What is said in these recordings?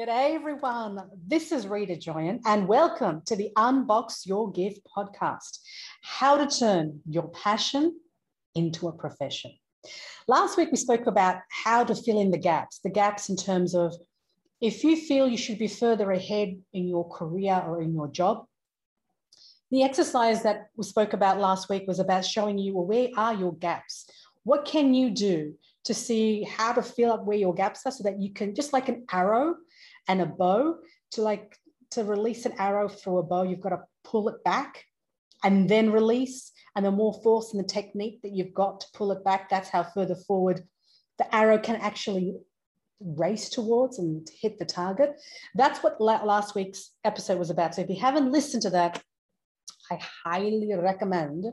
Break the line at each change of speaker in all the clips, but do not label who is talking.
G'day, everyone. This is Rita Joyan, and welcome to the Unbox Your Gift podcast how to turn your passion into a profession. Last week, we spoke about how to fill in the gaps, the gaps in terms of if you feel you should be further ahead in your career or in your job. The exercise that we spoke about last week was about showing you well, where are your gaps? What can you do to see how to fill up where your gaps are so that you can, just like an arrow, and a bow to like to release an arrow through a bow you've got to pull it back and then release. And the more force in the technique that you've got to pull it back that's how further forward the arrow can actually race towards and hit the target. That's what last week's episode was about. So if you haven't listened to that i highly recommend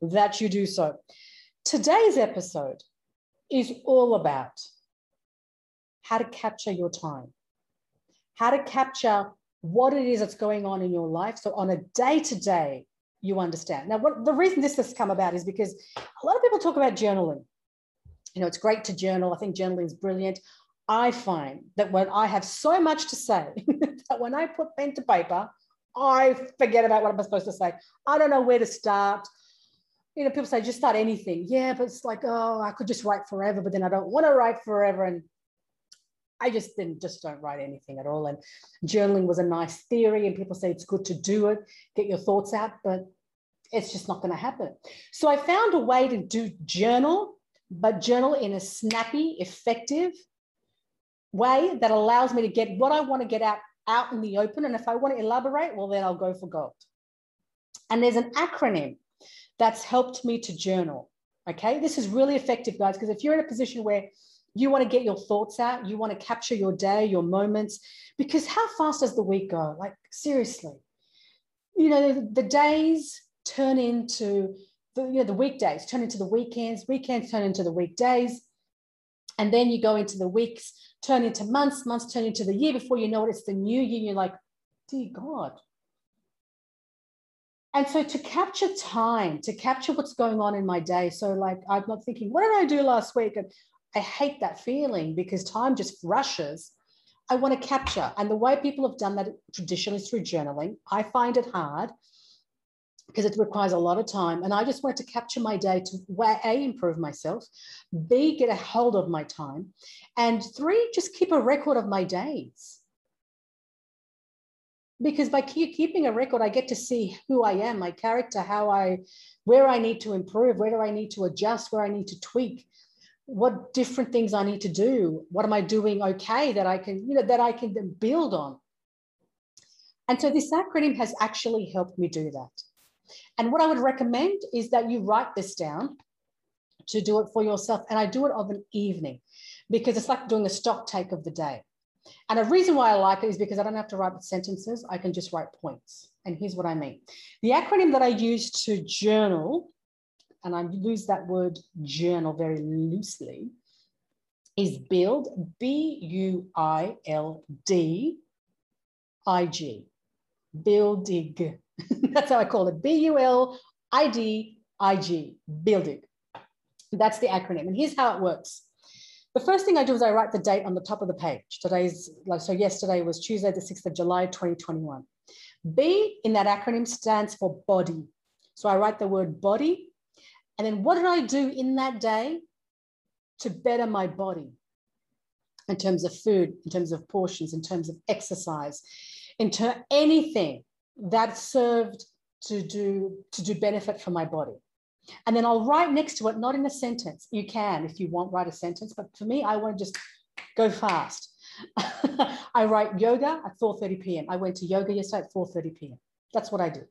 that you do so. Today's episode is all about how to capture your time how to capture what it is that's going on in your life. So on a day to day, you understand. Now, what the reason this has come about is because a lot of people talk about journaling. You know, it's great to journal. I think journaling is brilliant. I find that when I have so much to say, that when I put pen to paper, I forget about what I'm supposed to say. I don't know where to start. You know, people say just start anything. Yeah, but it's like, oh, I could just write forever, but then I don't want to write forever. And I just didn't just don't write anything at all. And journaling was a nice theory, and people say it's good to do it, get your thoughts out, but it's just not going to happen. So I found a way to do journal, but journal in a snappy, effective way that allows me to get what I want to get out out in the open. And if I want to elaborate, well, then I'll go for gold. And there's an acronym that's helped me to journal. Okay, this is really effective, guys, because if you're in a position where you want to get your thoughts out. You want to capture your day, your moments, because how fast does the week go? Like, seriously. You know, the, days turn into the, you know, the weekdays turn into the weekends, weekends turn into the weekdays. And then you go into the weeks, turn into months, months turn into the year. Before you know it, it's the new year. You're like, dear God. And so to capture time, to capture what's going on in my day. So like I'm not thinking, what did I do last week? And I hate that feeling because time just rushes. I want to capture. And the way people have done that traditionally is through journaling, I find it hard because it requires a lot of time. And I just want to capture my day to where A, improve myself, B, get a hold of my time, and three, just keep a record of my days. Because by keeping a record, I get to see who I am, my character, how I, where I need to improve, where do I need to adjust, where I need to tweak what different things I need to do. What am I doing okay that I can, you know, that I can build on. And so this acronym has actually helped me do that. And what I would recommend is that you write this down to do it for yourself. And I do it of an evening because it's like doing a stock take of the day. And a reason why I like it is because I don't have to write sentences, I can just write points. And here's what I mean. The acronym that I use to journal and I use that word journal very loosely, is build, B U I L D I G, building. That's how I call it, B U L I D I G, building. That's the acronym. And here's how it works. The first thing I do is I write the date on the top of the page. Today's, like, so yesterday was Tuesday, the 6th of July, 2021. B in that acronym stands for body. So I write the word body and then what did I do in that day to better my body in terms of food, in terms of portions, in terms of exercise, in into anything that served to do to do benefit for my body. And then I'll write next to it, not in a sentence. You can if you want, write a sentence, but for me, I want to just go fast. I write yoga at 4:30 p.m. I went to yoga yesterday at 4:30 p.m. That's what I do.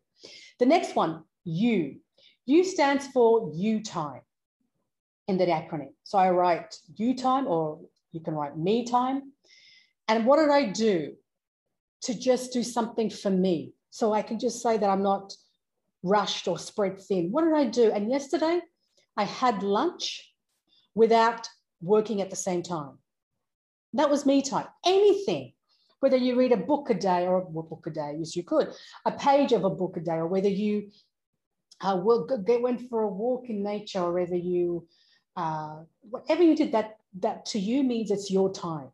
The next one, you. U stands for U time in that acronym. So I write U time, or you can write me time. And what did I do to just do something for me? So I can just say that I'm not rushed or spread thin. What did I do? And yesterday I had lunch without working at the same time. That was me time. Anything, whether you read a book a day or a book a day, yes, you could, a page of a book a day, or whether you uh, go, went for a walk in nature, or whether you, uh, whatever you did, that that to you means it's your time.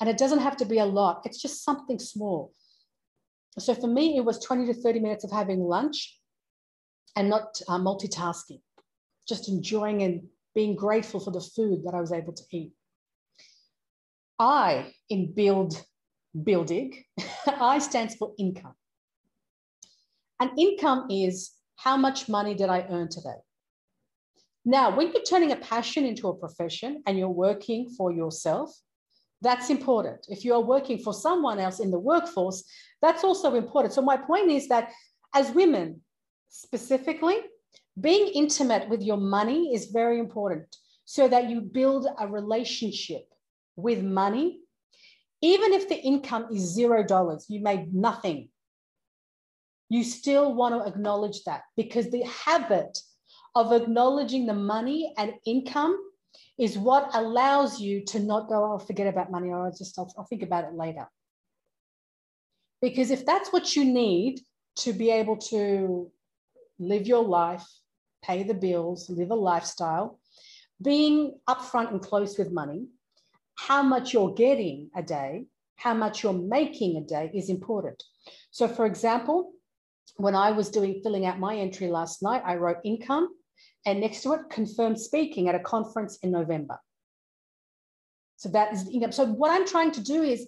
And it doesn't have to be a lot, it's just something small. So for me, it was 20 to 30 minutes of having lunch and not uh, multitasking, just enjoying and being grateful for the food that I was able to eat. I in build building, I stands for income. And income is how much money did I earn today? Now, when you're turning a passion into a profession and you're working for yourself, that's important. If you are working for someone else in the workforce, that's also important. So, my point is that as women specifically, being intimate with your money is very important so that you build a relationship with money. Even if the income is zero dollars, you made nothing, you still want to acknowledge that because the habit of acknowledging the money and income is what allows you to not go, oh, forget about money, or I'll just, I'll, I'll think about it later. Because if that's what you need to be able to live your life, pay the bills, live a lifestyle, being upfront and close with money, how much you're getting a day, how much you're making a day is important. So, for example, when I was doing filling out my entry last night, I wrote income and next to it, confirmed speaking at a conference in November. So that is income. So what I'm trying to do is,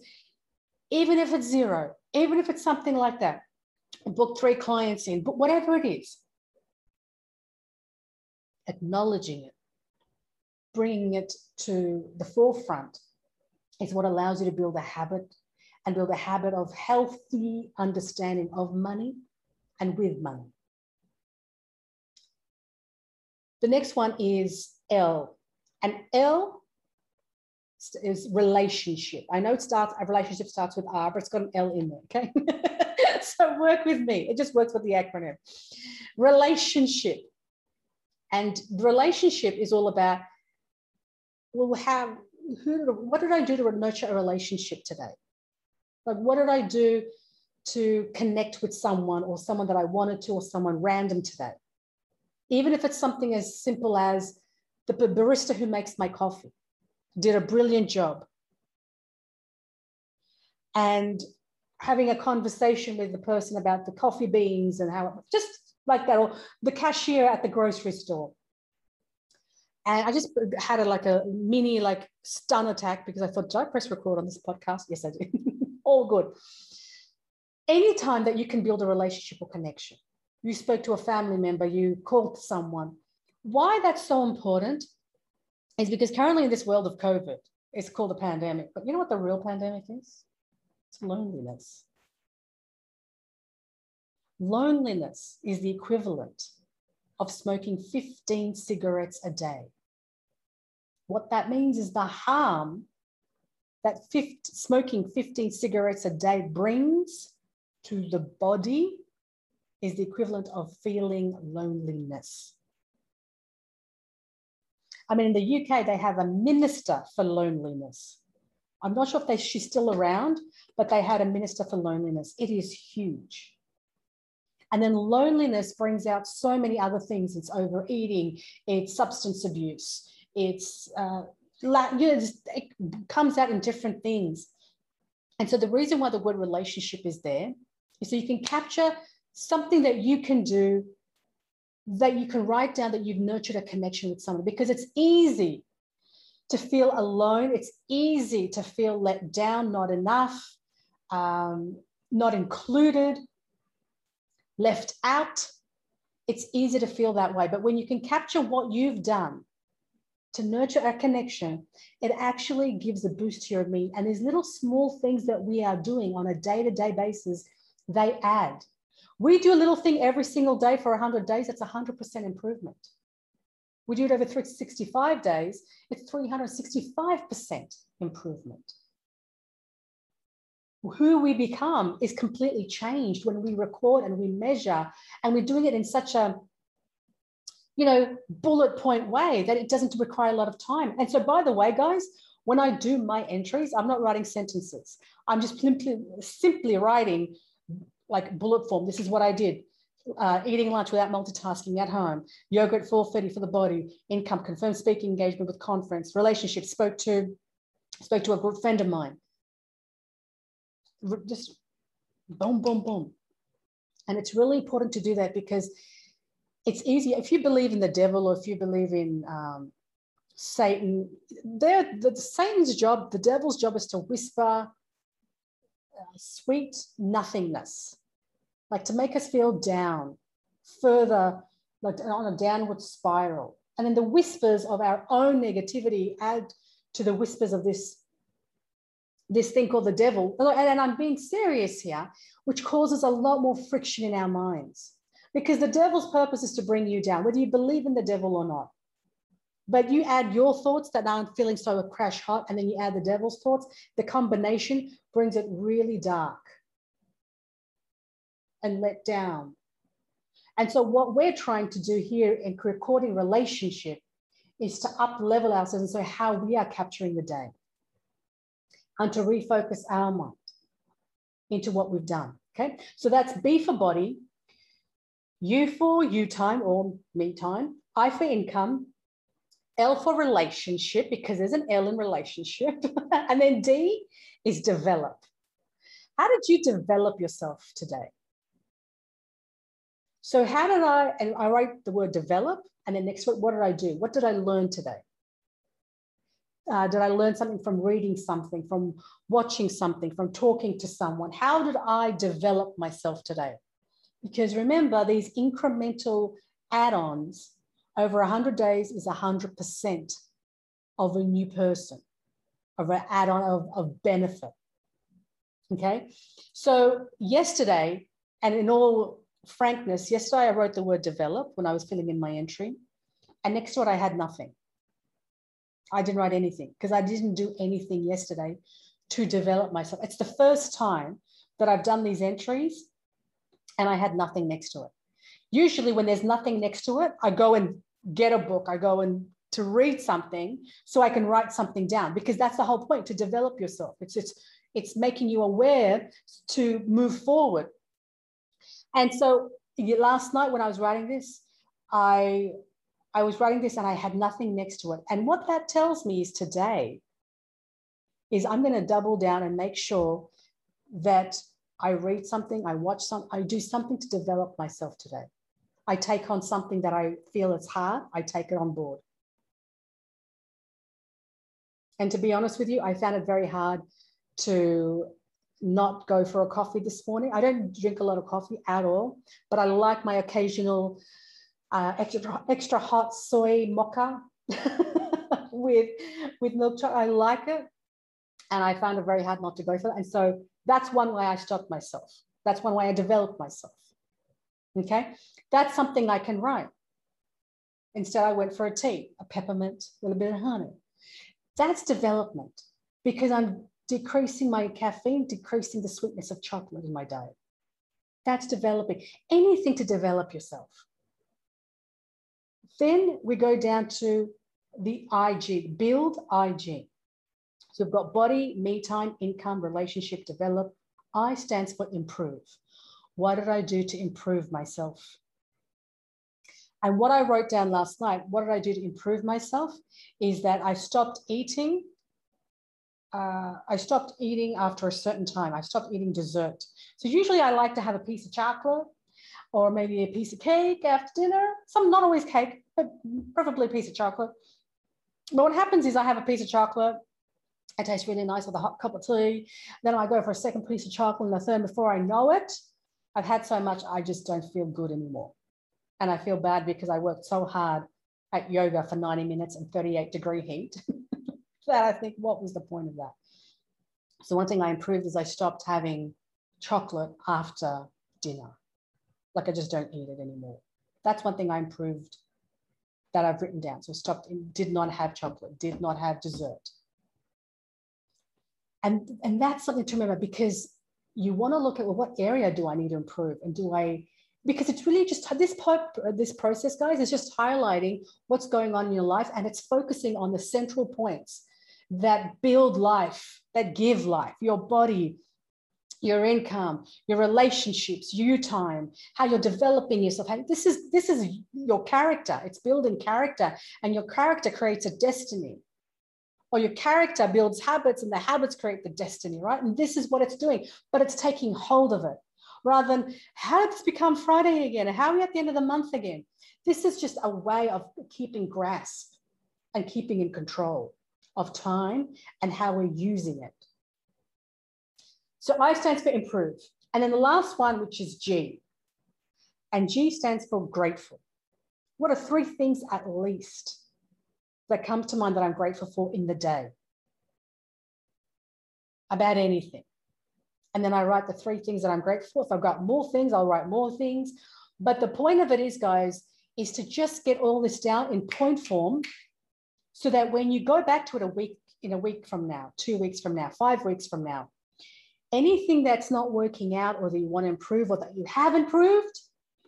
even if it's zero, even if it's something like that, book three clients in, but whatever it is, acknowledging it, bringing it to the forefront is what allows you to build a habit and build a habit of healthy understanding of money and with money. The next one is L. And L is relationship. I know it starts, a relationship starts with R, but it's got an L in there, okay? so work with me. It just works with the acronym. Relationship. And relationship is all about, well, how, who, what did I do to nurture a relationship today? Like, what did I do to connect with someone or someone that I wanted to or someone random today? even if it's something as simple as the barista who makes my coffee did a brilliant job. And having a conversation with the person about the coffee beans and how, just like that, or the cashier at the grocery store. And I just had a, like a mini like stun attack because I thought, did I press record on this podcast? Yes, I did. All good. Anytime that you can build a relationship or connection, you spoke to a family member, you called someone. Why that's so important is because currently in this world of COVID, it's called a pandemic. But you know what the real pandemic is? It's loneliness. Loneliness is the equivalent of smoking 15 cigarettes a day. What that means is the harm that 50, smoking 15 cigarettes a day brings to the body is the equivalent of feeling loneliness. I mean, in the UK, they have a minister for loneliness. I'm not sure if they, she's still around, but they had a minister for loneliness. It is huge. And then loneliness brings out so many other things. It's overeating, it's substance abuse, it's, uh, you know, it comes out in different things. And so the reason why the word relationship is there so you can capture something that you can do that you can write down that you've nurtured a connection with someone because it's easy to feel alone. It's easy to feel let down, not enough, um, not included, left out. It's easy to feel that way. But when you can capture what you've done to nurture a connection, it actually gives a boost to your me. And these little small things that we are doing on a day to day basis, they add. We do a little thing every single day for 100 days, it's 100% improvement. We do it over 365 days, it's 365% improvement. Who we become is completely changed when we record and we measure, and we're doing it in such a you know, bullet point way that it doesn't require a lot of time. And so, by the way, guys, when I do my entries, I'm not writing sentences. I'm just simply, simply writing like bullet form. This is what I did. Uh, eating lunch without multitasking at home, yoga at 4.30 for the body, income, confirmed speaking engagement with conference, relationship, spoke to, spoke to a friend of mine. just boom, boom, boom. And it's really important to do that because it's easy. If you believe in the devil or if you believe in um, Satan, the, Satan's job, the devil's job is to whisper sweet nothingness, like to make us feel down, further, like on a downward spiral. And then the whispers of our own negativity add to the whispers of this this thing called the devil. And I'm being serious here, which causes a lot more friction in our minds. Because the devil's purpose is to bring you down, whether you believe in the devil or not. But you add your thoughts that I'm feeling so crash hot, and then you add the devil's thoughts, the combination brings it really dark and let down. And so, what we're trying to do here in recording relationship is to up level ourselves and so how we are capturing the day and to refocus our mind into what we've done. Okay, so that's B for body, U for you time or me time, I for income, L for relationship because there's an L in relationship, and then D is develop. How did you develop yourself today? So how did I, and I write the word develop, and then next week, what did I do? What did I learn today? Uh, did I learn something from reading something, from watching something, from talking to someone? How did I develop myself today? Because remember, these incremental add ons over 100 days is 100% of a new person, of an add on of, of benefit. Okay. So, yesterday, and in all frankness, yesterday I wrote the word develop when I was filling in my entry, and next to it, I had nothing. I didn't write anything because I didn't do anything yesterday to develop myself. It's the first time that I've done these entries and I had nothing next to it. Usually, when there's nothing next to it, I go and get a book, I go and to read something so I can write something down because that's the whole point to develop yourself. It's it's it's making you aware to move forward. And so last night when I was writing this, I I was writing this and I had nothing next to it. And what that tells me is today is I'm going to double down and make sure that I read something, I watch some, I do something to develop myself today. I take on something that I feel is hard, I take it on board. And to be honest with you, I found it very hard to not go for a coffee this morning. I don't drink a lot of coffee at all, but I like my occasional uh, extra, extra hot soy mocha with, with milk chocolate. I like it. And I found it very hard not to go for it. And so that's one way I stopped myself. That's one way I developed myself. Okay. That's something I can write. Instead, I went for a tea, a peppermint a bit of honey. That's development because I'm decreasing my caffeine, decreasing the sweetness of chocolate in my diet. That's developing anything to develop yourself. Then we go down to the IG, build IG. So we've got body, me time, income, relationship, develop. I stands for improve. What did I do to improve myself? And what I wrote down last night, what did I do to improve myself? Is that I stopped eating. Uh, I stopped eating after a certain time. I stopped eating dessert. So usually I like to have a piece of chocolate or maybe a piece of cake after dinner. Some, not always cake, but preferably a piece of chocolate. But what happens is I have a piece of chocolate. It tastes really nice with a hot cup of tea. Then I go for a second piece of chocolate and a third. Before I know it, I've had so much, I just don't feel good anymore. And I feel bad because I worked so hard at yoga for 90 minutes and 38 degree heat that I think, what was the point of that? So, one thing I improved is I stopped having chocolate after dinner. Like I just don't eat it anymore. That's one thing I improved that I've written down. So stopped, did not have chocolate, did not have dessert. And, and that's something to remember because you want to look at well, what area do I need to improve? And do I, because it's really just this, part, this process, guys, is just highlighting what's going on in your life and it's focusing on the central points that build life, that give life, your body, your income, your relationships, you time, how you're developing yourself. This is this is your character. It's building character, and your character creates a destiny. Or your character builds habits and the habits create the destiny, right? And this is what it's doing, but it's taking hold of it rather than how did this become Friday again? How are we at the end of the month again? This is just a way of keeping grasp and keeping in control of time and how we're using it. So I stands for improve. And then the last one, which is G. And G stands for grateful. What are three things at least that come to mind that I'm grateful for in the day? About anything. And then I write the three things that I'm grateful for. If I've got more things, I'll write more things. But the point of it is, guys, is to just get all this down in point form so that when you go back to it a week, in a week from now, two weeks from now, five weeks from now, anything that's not working out or that you want to improve or that you have improved,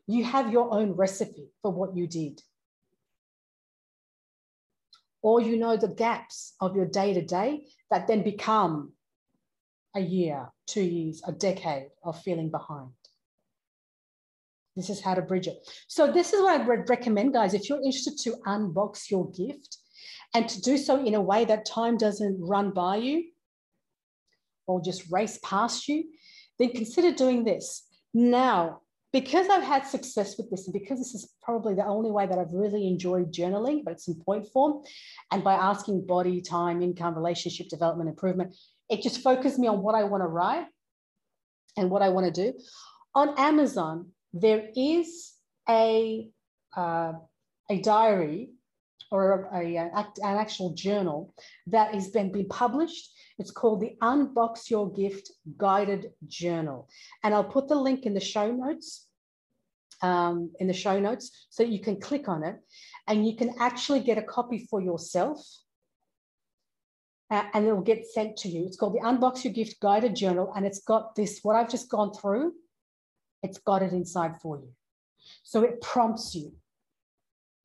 you have your own recipe for what you did. Or you know the gaps of your day to day that then become a year, two years, a decade of feeling behind. This is how to bridge it. So this is what I would recommend, guys. If you're interested to unbox your gift and to do so in a way that time doesn't run by you or just race past you, then consider doing this. Now, because I've had success with this, and because this is probably the only way that I've really enjoyed journaling, but it's in point form, and by asking body, time, income, relationship development, improvement, it just focused me on what I want to write and what I want to do. On Amazon, there is a, uh, a diary or a, an actual journal that has been, been published. It's called the Unbox Your Gift Guided Journal. And I'll put the link in the show notes, um, in the show notes, so you can click on it and you can actually get a copy for yourself. Uh, and it will get sent to you. It's called the Unbox Your Gift Guided Journal. And it's got this, what I've just gone through it's got it inside for you. So it prompts you.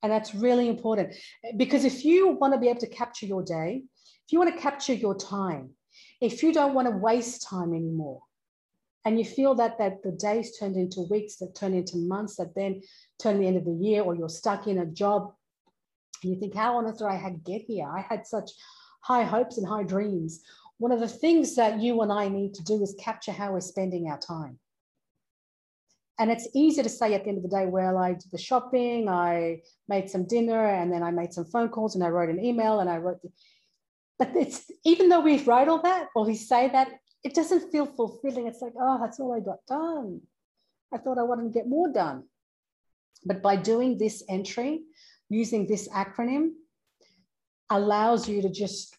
And that's really important because if you want to be able to capture your day, if you want to capture your time, if you don't want to waste time anymore, and you feel that, that the days turned into weeks, that turn into months, that then turn the end of the year, or you're stuck in a job, and you think, how on earth did I get here? I had such high hopes and high dreams. One of the things that you and I need to do is capture how we're spending our time. And it's easy to say at the end of the day, well, I did the shopping, I made some dinner, and then I made some phone calls, and I wrote an email, and I wrote. The... But it's even though we write all that or we say that, it doesn't feel fulfilling. It's like, oh, that's all I got done. I thought I wanted to get more done. But by doing this entry, using this acronym, allows you to just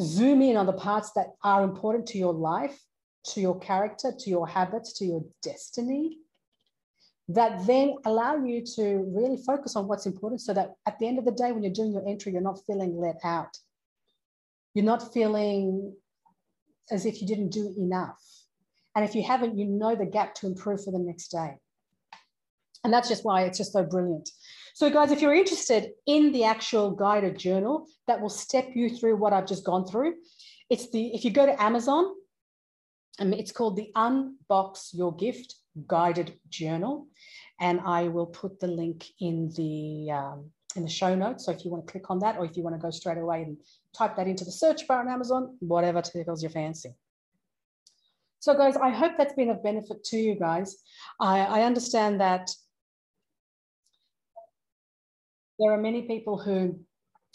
zoom in on the parts that are important to your life, to your character, to your habits, to your destiny, that then allow you to really focus on what's important so that at the end of the day, when you're doing your entry, you're not feeling let out. You're not feeling as if you didn't do enough. And if you haven't, you know the gap to improve for the next day. And that's just why it's just so brilliant. So, guys, if you're interested in the actual guided journal that will step you through what I've just gone through, it's the if you go to Amazon, and it's called the Unbox Your Gift Guided Journal and I will put the link in the um, in the show notes. So if you want to click on that, or if you want to go straight away and type that into the search bar on Amazon, whatever tickles your fancy. So guys, I hope that's been of benefit to you guys. I, I understand that there are many people who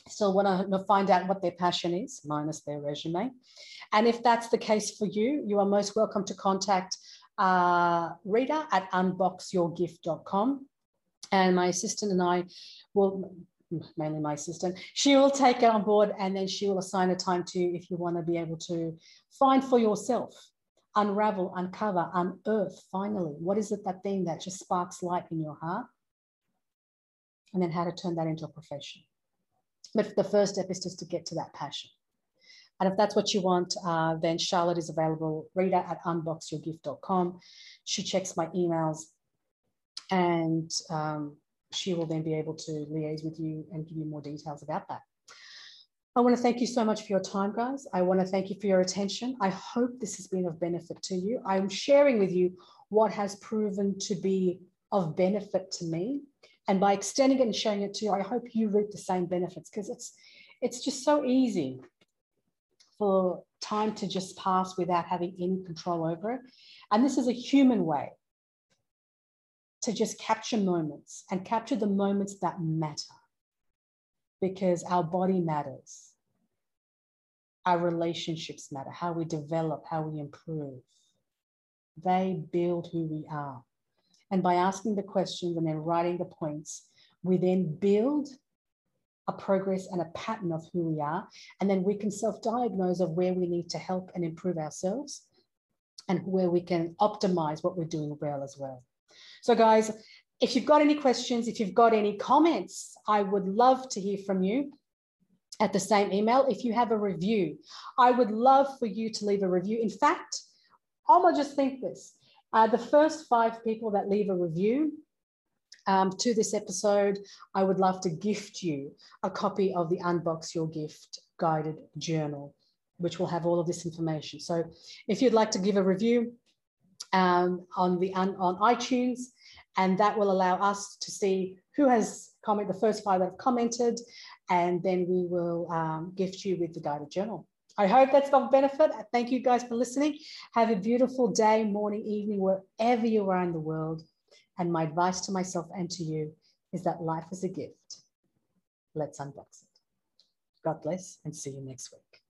still want to find out what their passion is, minus their resume. And if that's the case for you, you are most welcome to contact uh, Rita at unboxyourgift.com. And my assistant and I will, mainly my assistant, she will take it on board and then she will assign a time to you if you want to be able to find for yourself, unravel, uncover, unearth finally. What is it that thing that just sparks light in your heart? And then how to turn that into a profession. But the first step is just to get to that passion. And if that's what you want, uh, then Charlotte is available, Rita at unboxyourgift.com. She checks my emails and um, she will then be able to liaise with you and give you more details about that. I want to thank you so much for your time, guys. I want to thank you for your attention. I hope this has been of benefit to you. I'm sharing with you what has proven to be of benefit to me. And by extending it and sharing it to you, I hope you reap the same benefits because it's it's just so easy for time to just pass without having any control over it. And this is a human way to just capture moments and capture the moments that matter because our body matters. Our relationships matter, how we develop, how we improve. They build who we are. And by asking the questions and then writing the points, we then build a progress and a pattern of who we are. And then we can self diagnose of where we need to help and improve ourselves and where we can optimize what we're doing well as well. So, guys, if you've got any questions, if you've got any comments, I would love to hear from you at the same email. If you have a review, I would love for you to leave a review. In fact, I'm gonna just think this. Uh, the first five people that leave a review um, to this episode, I would love to gift you a copy of the Unbox Your Gift guided journal, which will have all of this information. So if you'd like to give a review um, on, the, on iTunes, and that will allow us to see who has commented, the first five that have commented, and then we will um, gift you with the guided journal. I hope that's of benefit. Thank you guys for listening. Have a beautiful day, morning, evening, wherever you are in the world. And my advice to myself and to you is that life is a gift. Let's unbox it. God bless and see you next week.